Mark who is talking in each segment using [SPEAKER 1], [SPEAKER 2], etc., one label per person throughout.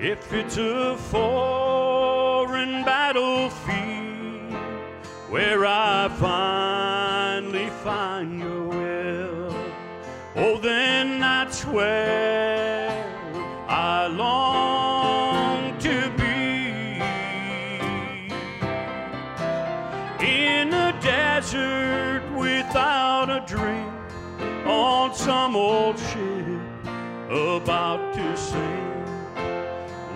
[SPEAKER 1] If it's a foreign battlefield where I finally find your will, oh, then that's where I long to be. In a desert without a dream on some old ship about to sink.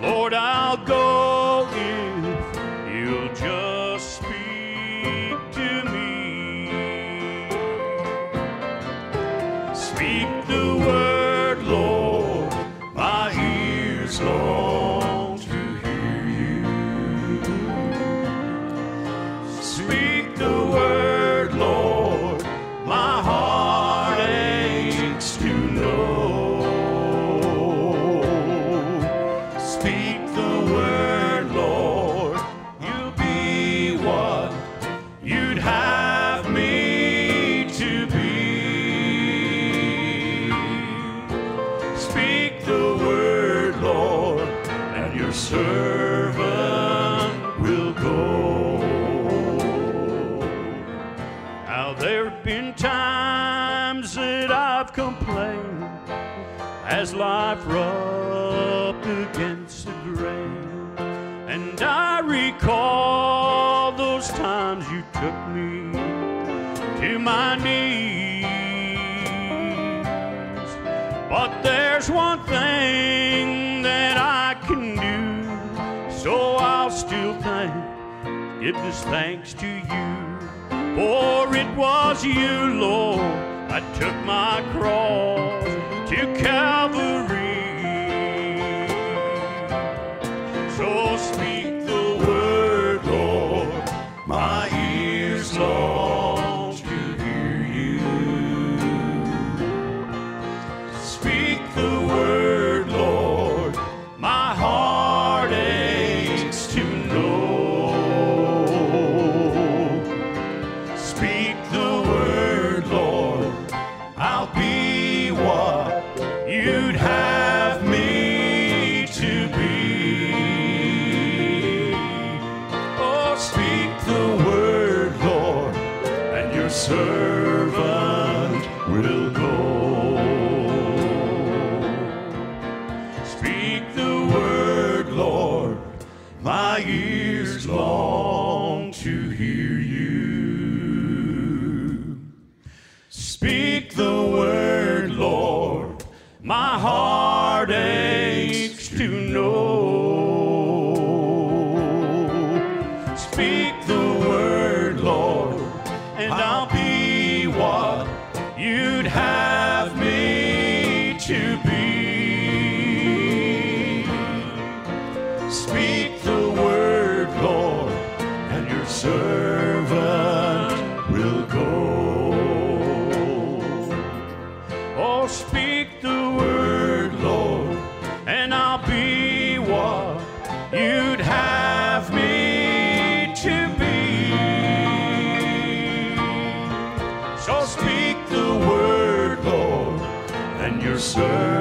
[SPEAKER 1] Lord, I'll go if you'll just speak to me. Speak the word, Lord, my ears long Speak the word, Lord, you'll be what you'd have me to be. Speak the word, Lord, and your servant will go. Now there have been times that I've complained as life rubbed against the grain. And I recall those times you took me to my knees. But there's one thing that I can do, so I'll still thank, give this thanks to you. For it was you, Lord, I took my cross to Calvary. Speak the word, Lord, my heart aches to know. Speak the word, Lord, I'll be what you'd have me to be. Oh, speak the word, Lord, and your servant Speak the word, Lord, my ears long to hear you. Speak the word, Lord, my heart aches to know. Speak the word, Lord, and I'll be what you'd have Speak the word, Lord, and your servant will go. Oh, speak the word, Lord, and I'll be what you'd have me to be. So speak the word, Lord, and your servant